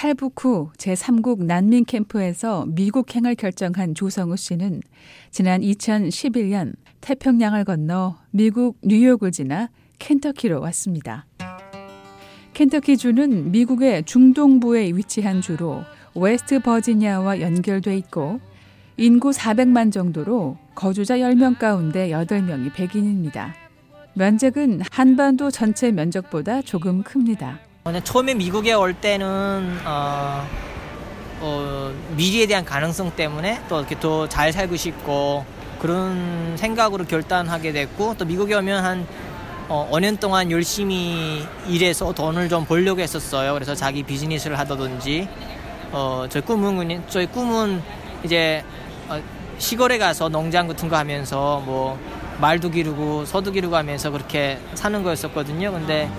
탈북 후 제3국 난민 캠프에서 미국행을 결정한 조성우 씨는 지난 2011년 태평양을 건너 미국 뉴욕을 지나 켄터키로 왔습니다. 켄터키 주는 미국의 중동부에 위치한 주로 웨스트 버지니아와 연결돼 있고 인구 400만 정도로 거주자 10명 가운데 8명이 백인입니다. 면적은 한반도 전체 면적보다 조금 큽니다. 처음에 미국에 올 때는 어, 어, 미래에 대한 가능성 때문에 또 이렇게 더 잘 살고 싶고 그런 생각으로 결단하게 됐고 또 미국에 오면 한 어, 5년 동안 열심히 일해서 돈을 좀 벌려고 했었어요. 그래서 자기 비즈니스를 하다든지 어, 저희 꿈은 저희 꿈은 이제 어, 시골에 가서 농장 같은 거 하면서 뭐 말도 기르고 소도 기르고 하면서 그렇게 사는 거였었거든요. 근데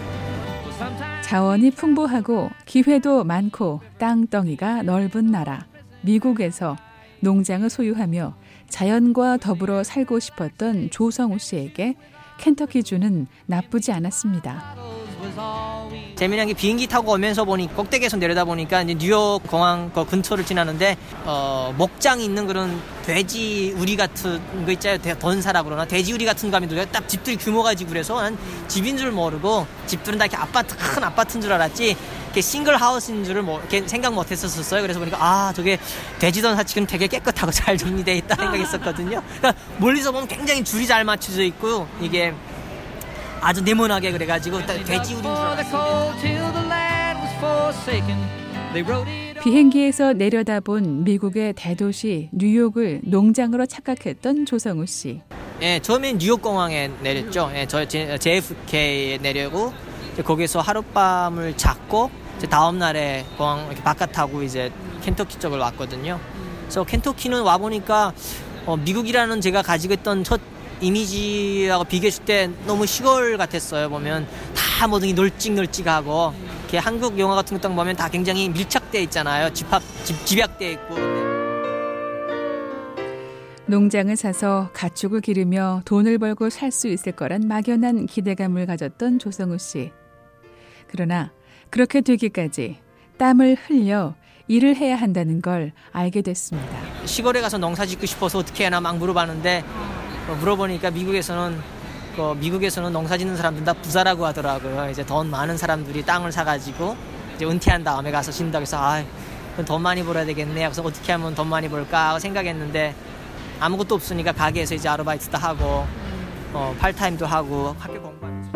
자원이 풍부하고 기회도 많고 땅덩이가 넓은 나라 미국에서 농장을 소유하며 자연과 더불어 살고 싶었던 조성우 씨에게 켄터키주는 나쁘지 않았습니다. 재미난 게 비행기 타고 오면서 보니 꼭대기에서 내려다 보니까 이제 뉴욕 공항 그 근처를 지나는데 어, 목장이 있는 그런 돼지 우리 같은 거 있잖아요. 던사라 그러나 돼지 우리 같은 거 하면 딱 집들이 규모가 지고 그래서 난 집인 줄 모르고 집들은 다 이렇게 아파트 큰 아파트인 줄 알았지 이렇게 싱글 하우스인 줄을 뭐 이렇게 생각 못 했었어요. 그래서 보니까 아 저게 돼지 던사 지금 되게 깨끗하고 잘 정리돼 있다 생각했었거든요. 그러니까 멀리서 보면 굉장히 줄이 잘 맞춰져 있고 이게 아주 네모나게 그래가지고 돼지 우린. 비행기에서 내려다본 미국의 대도시 뉴욕을 농장으로 착각했던 조성우 씨. 예, 처음엔 뉴욕 공항에 내렸죠. 예, 저 JFK에 내려고 거기서 하룻밤을 잤고 다음 날에 공항 이렇게 바깥 타고 이제 켄터키 쪽을 왔거든요. 그래서 켄터키는 와 보니까 어, 미국이라는 제가 가지고 있던 첫 이미지하고 비교했을 때 너무 시골 같았어요. 보면 다 모든 게 널찍널찍하고 이렇게 한국 영화 같은 것도 보면 다 굉장히 밀착돼 있잖아요. 집합 집, 집약돼 있고. 농장을 사서 가축을 기르며 돈을 벌고 살 수 있을 거란 막연한 기대감을 가졌던 조성우 씨. 그러나 그렇게 되기까지 땀을 흘려 일을 해야 한다는 걸 알게 됐습니다. 시골에 가서 농사 짓고 싶어서 어떻게 하나 막 물어봤는데 어, 물어보니까 미국에서는 그 미국에서는 농사 짓는 사람들 다 부자라고 하더라고요. 이제 돈 많은 사람들이 땅을 사가지고 이제 은퇴한 다음에 가서 신다고 해서 아, 돈 많이 벌어야 되겠네. 그래서 어떻게 하면 돈 많이 벌까 생각했는데 아무것도 없으니까 가게에서 이제 아르바이트도 하고 어, 팔타임도 하고 학교 공부하면서.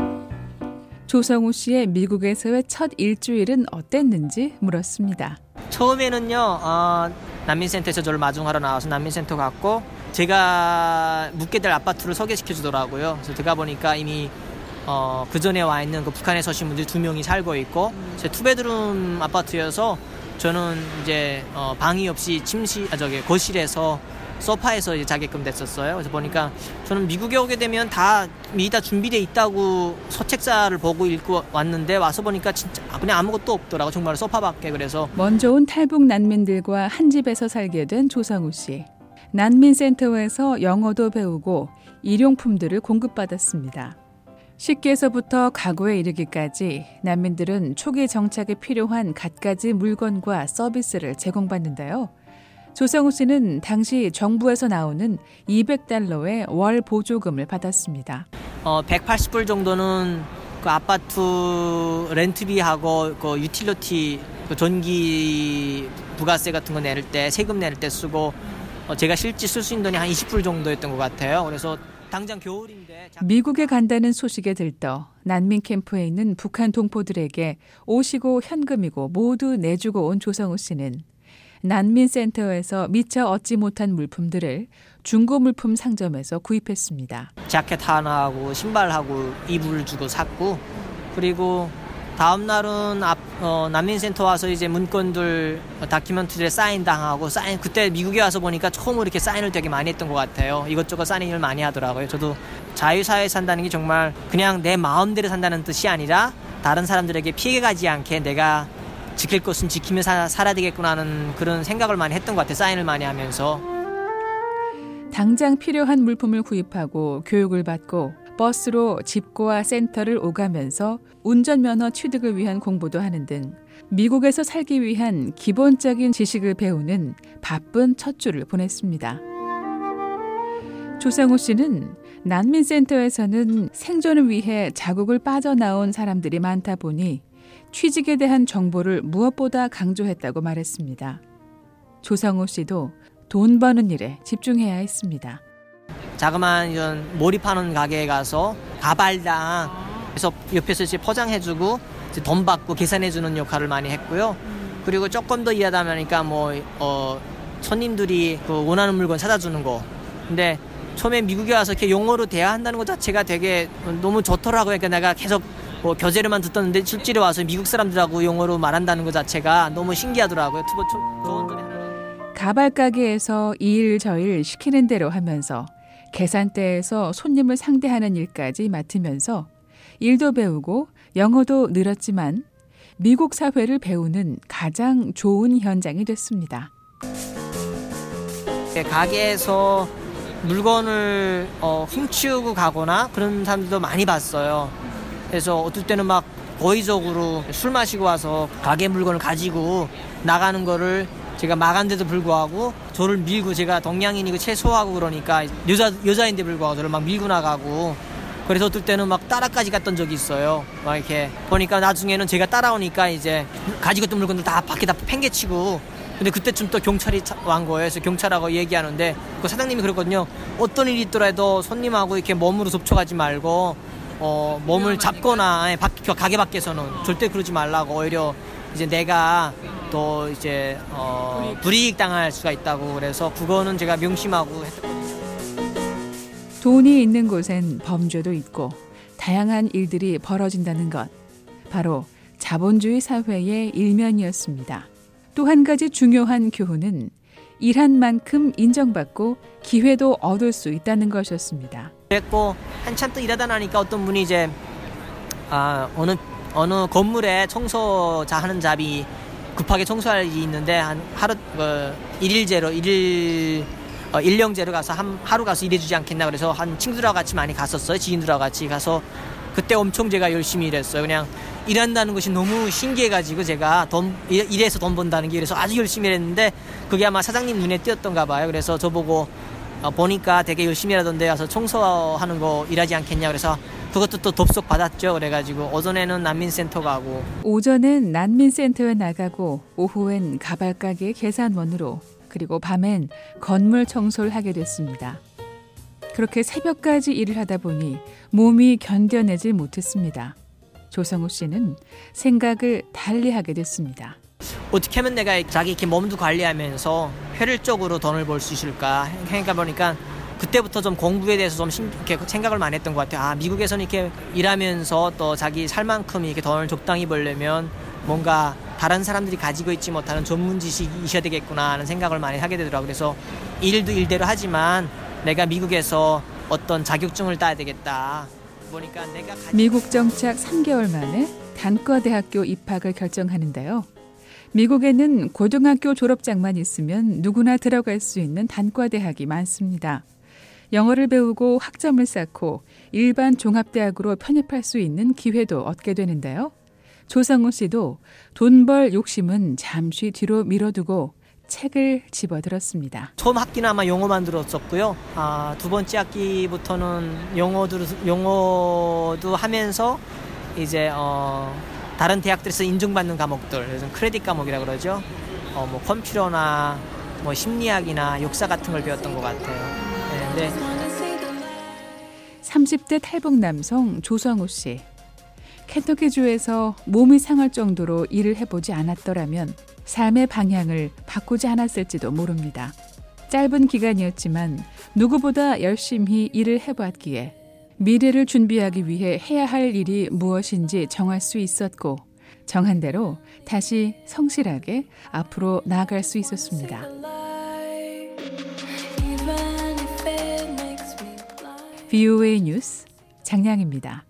조성우 씨의 미국에서의 첫 일주일은 어땠는지 물었습니다. 처음에는요, 어, 난민센터에서 저를 마중하러 나와서 난민센터 갔고, 제가 묵게 될 아파트를 소개시켜 주더라고요. 그래서 들어가 보니까 이미 어, 그 전에 와 있는 그 북한에 서신 분들이 두 명이 살고 있고, 제 투베드룸 아파트여서 저는 이제 어, 방이 없이 침실, 아, 저기 거실에서 소파에서 이제 자게끔 됐었어요. 그래서 보니까 저는 미국에 오게 되면 다 미리 다 준비돼 있다고 서책자를 보고 읽고 왔는데 와서 보니까 진짜 그냥 아무것도 없더라고 정말 소파밖에 그래서 먼저 온 탈북 난민들과 한 집에서 살게 된 조상우 씨. 난민센터에서 영어도 배우고 일용품들을 공급받았습니다. 식기에서부터 가구에 이르기까지 난민들은 초기 정착에 필요한 갖가지 물건과 서비스를 제공받는데요. 조성우 씨는 당시 정부에서 나오는 200달러의 월 보조금을 받았습니다. 어, 180불 정도는 그 아파트 렌트비하고 그 유틸러티 그 전기 부가세 같은 거 내릴 때 세금 내릴 때 쓰고 어, 제가 실제 쓸 수 있는 돈이 한 20불 정도였던 것 같아요. 그래서 당장 겨울인데 미국에 간다는 소식에 들떠 난민 캠프에 있는 북한 동포들에게 오시고 현금이고 모두 내주고 온 조성우 씨는 난민센터에서 미처 얻지 못한 물품들을 중고 물품 상점에서 구입했습니다. 자켓 하나하고 신발하고 이불 주고 샀고 그리고 다음 날은 앞, 어, 난민센터 와서 이제 문건들 다큐멘터리에 사인 당하고 사인 그때 미국에 와서 보니까 처음으로 이렇게 사인을 되게 많이 했던 것 같아요. 이것저것 사인을 많이 하더라고요. 저도 자유사회에 산다는 게 정말 그냥 내 마음대로 산다는 뜻이 아니라 다른 사람들에게 피해 가지 않게 내가 지킬 것은 지키며 사, 살아야 되겠구나 하는 그런 생각을 많이 했던 것 같아요. 사인을 많이 하면서. 당장 필요한 물품을 구입하고 교육을 받고 버스로 집고와 센터를 오가면서 운전면허 취득을 위한 공부도 하는 등 미국에서 살기 위한 기본적인 지식을 배우는 바쁜 첫 주를 보냈습니다. 조상우 씨는 난민센터에서는 생존을 위해 자국을 빠져나온 사람들이 많다 보니 취직에 대한 정보를 무엇보다 강조했다고 말했습니다. 조상우 씨도 돈 버는 일에 집중해야 했습니다. 자그마한 이런 몰입하는 가게에 가서 가발당 그래서 옆에서 이제 포장해주고 이제 돈 받고 계산해주는 역할을 많이 했고요. 그리고 조금 더 일하다 보니까 뭐 어, 손님들이 그 원하는 물건 찾아주는 거. 근데 처음에 미국에 와서 이렇게 영어로 대화한다는 것 자체가 되게 너무 좋더라고요. 그러니까 내가 계속 뭐 교재로만 듣던데 실제로 와서 미국 사람들하고 영어로 말한다는 것 자체가 너무 신기하더라고요. 투보 좋은 거네. 가발 가게에서 이일 저일 시키는 대로 하면서 계산대에서 손님을 상대하는 일까지 맡으면서 일도 배우고 영어도 늘었지만 미국 사회를 배우는 가장 좋은 현장이 됐습니다. 가게에서 물건을 어, 훔치우고 가거나 그런 사람들도 많이 봤어요. 그래서 어떨 때는 막 고의적으로 술 마시고 와서 가게 물건을 가지고 나가는 거를 제가 막한데도 불구하고 저를 밀고 제가 동양인이고 채소하고 그러니까 여자 여자인데 불구하고 저를 막 밀고 나가고 그래서 어떨 때는 막 따라까지 갔던 적이 있어요. 막 이렇게 보니까 나중에는 제가 따라오니까 이제 가지고 있던 물건들 다 밖에 다 팽개치고 근데 그때쯤 또 경찰이 왔 거예요. 그래서 경찰하고 얘기하는데 그 사장님이 그랬거든요. 어떤 일이 있더라도 손님하고 이렇게 몸으로 접촉하지 말고 어, 몸을 잡거나 예, 가게 밖에서는 절대 그러지 말라고 오히려 이제 내가 또 이제 어, 불이익 당할 수가 있다고 그래서 그거는 제가 명심하고 했거든요. 돈이 있는 곳엔 범죄도 있고 다양한 일들이 벌어진다는 것 바로 자본주의 사회의 일면이었습니다. 또 한 가지 중요한 교훈은 일한 만큼 인정받고 기회도 얻을 수 있다는 것이었습니다. 그랬고 한참 또 일하다 나니까 어떤 분이 이제 아 어느 어느 건물에 청소자 하는 잡이 급하게 청소할 일이 있는데 한 하루 어, 일일제로 일일 어, 일령제로 가서 한 하루 가서 일해주지 않겠나 그래서 한 친구들하고 같이 많이 갔었어요. 지인들하고 같이 가서 그때 엄청 제가 열심히 일했어요. 그냥 일한다는 것이 너무 신기해가지고 제가 돈 일해서 돈 번다는 게 그래서 아주 열심히 일했는데 그게 아마 사장님 눈에 띄었던가 봐요. 그래서 저보고 어, 보니까 되게 열심히 일하던데 와서 청소하는 거 일하지 않겠냐 그래서 그것도 또 dob속 받았죠. 그래가지고 오전에는 난민센터 가고 오전엔 난민센터에 나가고 오후엔 가발가게 계산원으로 그리고 밤엔 건물 청소를 하게 됐습니다. 그렇게 새벽까지 일을 하다 보니 몸이 견뎌내질 못했습니다. 조성우 씨는 생각을 달리 하게 됐습니다. 어떻게 하면 내가 자기 이렇게 몸도 관리하면서 효율적으로 돈을 벌 수 있을까 생각해 보니까 그때부터 좀 공부에 대해서 좀 신, 이렇게 생각을 많이 했던 것 같아요. 아 미국에서는 이렇게 일하면서 또 자기 살 만큼 이렇게 돈을 적당히 벌려면 뭔가 다른 사람들이 가지고 있지 못하는 전문 지식이 있어야 되겠구나 하는 생각을 많이 하게 되더라고요. 그래서 일도 일대로 하지만 내가 미국에서 어떤 자격증을 따야 되겠다. 보니까 내가 미국 정착 3개월 만에 단과대학교 입학을 결정하는데요. 미국에는 고등학교 졸업장만 있으면 누구나 들어갈 수 있는 단과대학이 많습니다. 영어를 배우고 학점을 쌓고 일반 종합대학으로 편입할 수 있는 기회도 얻게 되는데요. 조상우 씨도 돈 벌 욕심은 잠시 뒤로 밀어두고 책을 집어들었습니다. 처음 학기는 아마 영어만 들었었고요. 아, 두 번째 학기부터는 영어도 영어도 하면서 이제 어, 다른 대학들에서 인정받는 과목들, 그래서 크레딧 과목이라 그러죠. 어, 뭐 컴퓨터나 뭐 심리학이나 역사 같은 걸 배웠던 것 같아요. 네, 네. 30대 탈북 남성 조성우 씨. 켄터키주에서 몸이 상할 정도로 일을 해보지 않았더라면 삶의 방향을 바꾸지 않았을지도 모릅니다. 짧은 기간이었지만 누구보다 열심히 일을 해봤기에 미래를 준비하기 위해 해야 할 일이 무엇인지 정할 수 있었고 정한 대로 다시 성실하게 앞으로 나아갈 수 있었습니다. VOA 뉴스 장량입니다.